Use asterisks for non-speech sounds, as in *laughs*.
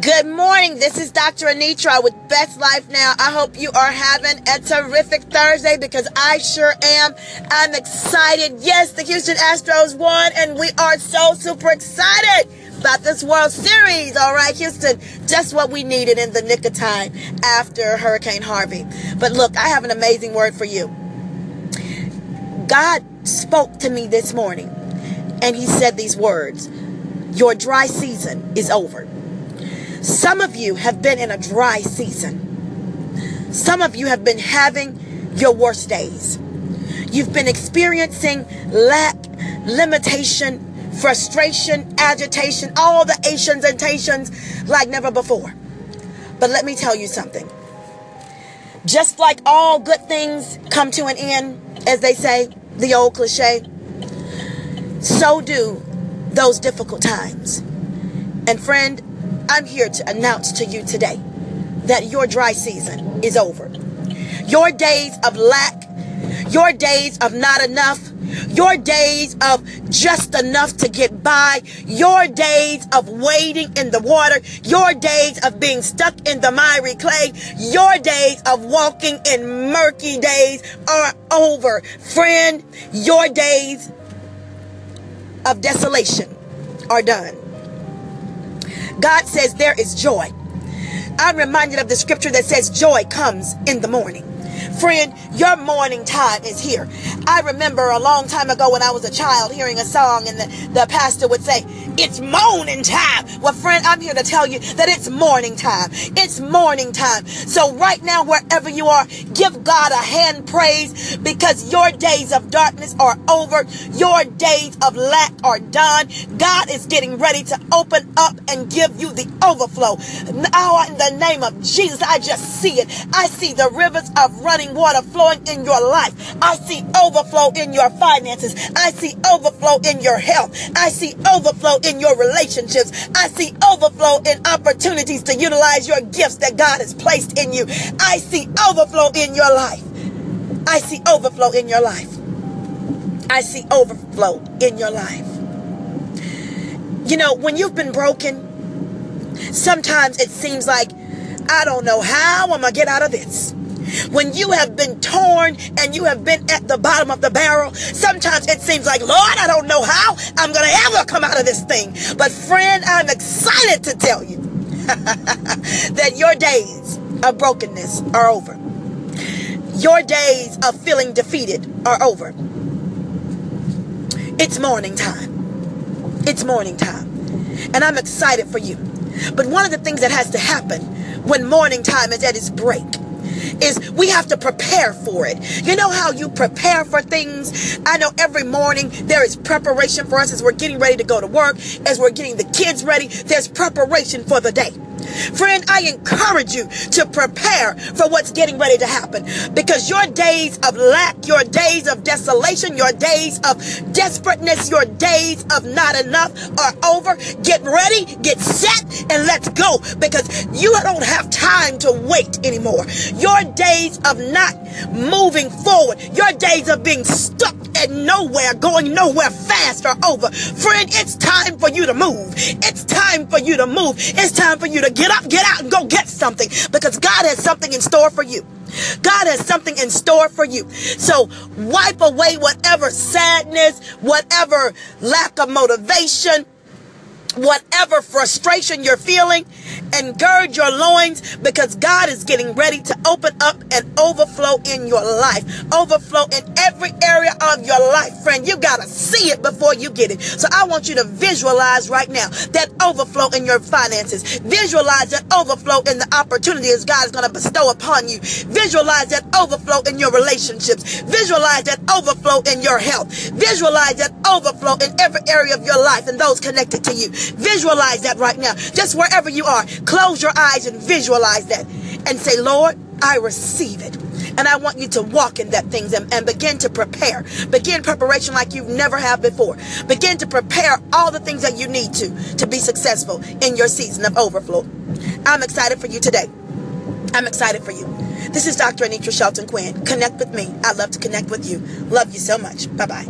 Good morning. This is Dr. Anitra with Best Life Now. I hope you are having a terrific Thursday because I sure am. I'm excited. Yes, the Houston Astros won and we are so super excited about this World Series. All right, Houston, just what we needed in the nick of time after Hurricane Harvey. But look, I have an amazing word for you. God spoke to me this morning and he said these words. Your dry season is over. Some of you have been in a dry season. Some of you have been having your worst days. You've been experiencing lack, limitation, frustration, agitation, all the Asians and Tations like never before. But let me tell you something. Just like all good things come to an end, as they say, the old cliche, so do those difficult times. And friend, I'm here to announce to you today that your dry season is over. Your days of lack, your days of not enough, your days of just enough to get by, your days of waiting in the water, your days of being stuck in the miry clay, your days of walking in murky days are over. Friend, your days of desolation are done. God says there is joy. I'm reminded of the scripture that says joy comes in the morning. Friend, your morning time is here. I remember a long time ago when I was a child hearing a song and the, the pastor would say, it's morning time. Well, friend, I'm here to tell you that it's morning time. It's morning time. So right now, wherever you are, give God a hand praise because your days of darkness are over. Your days of lack are done. God is getting ready to open up and give you the overflow. Now, in the name of Jesus, I just see it. I see the rivers of running water flowing in your life. I see overflow in your finances. I see overflow in your health. I see overflow in your relationships. I see overflow in opportunities to utilize your gifts that God has placed in you. I see overflow in your life. I see overflow in your life. I see overflow in your life. You know, when you've been broken, sometimes it seems like, I don't know how I'm going to get out of this. When you have been torn and you have been at the bottom of the barrel, sometimes it seems like, Lord, I don't know how I'm going to ever come out of this thing. But friend, I'm excited to tell you *laughs* that your days of brokenness are over. Your days of feeling defeated are over. It's morning time. It's morning time. And I'm excited for you. But one of the things that has to happen when morning time is at its break is we have to prepare for it. You know how you prepare for things? I know every morning there is preparation for us as we're getting ready to go to work, as we're getting the kids ready. There's preparation for the day. Friend, I encourage you to prepare for what's getting ready to happen because your days of lack, your days of desolation, your days of desperateness, your days of not enough are over. Get ready, get set, and let's go because you don't have time to wait anymore. Your days of not moving forward, your days of being stuck and nowhere, going nowhere fast are over. Friend, it's time for you to move. It's time for you to move. It's time for you to get up, get out, and go get something because God has something in store for you. God has something in store for you. So wipe away whatever sadness, whatever lack of motivation, whatever frustration you're feeling and gird your loins because God is getting ready to open up and overflow in your life. Overflow in every area of your life, friend. You got to see it before you get it. So I want you to visualize right now that overflow in your finances. Visualize that overflow in the opportunities God is going to bestow upon you. Visualize that overflow in your relationships. Visualize that overflow in your health. Visualize that overflow in every area of your life and those connected to you. Visualize that right now. Just wherever you are, close your eyes and visualize that and say, Lord, I receive it. And I want you to walk in that things and, and, begin to prepare. Begin preparation like you've never have before. Begin to prepare all the things that you need to to be successful in your season of overflow. I'm excited for you today. I'm excited for you. This is Dr. Anitra Shelton Quinn. Connect with me. I love to connect with you. Love you so much. Bye bye.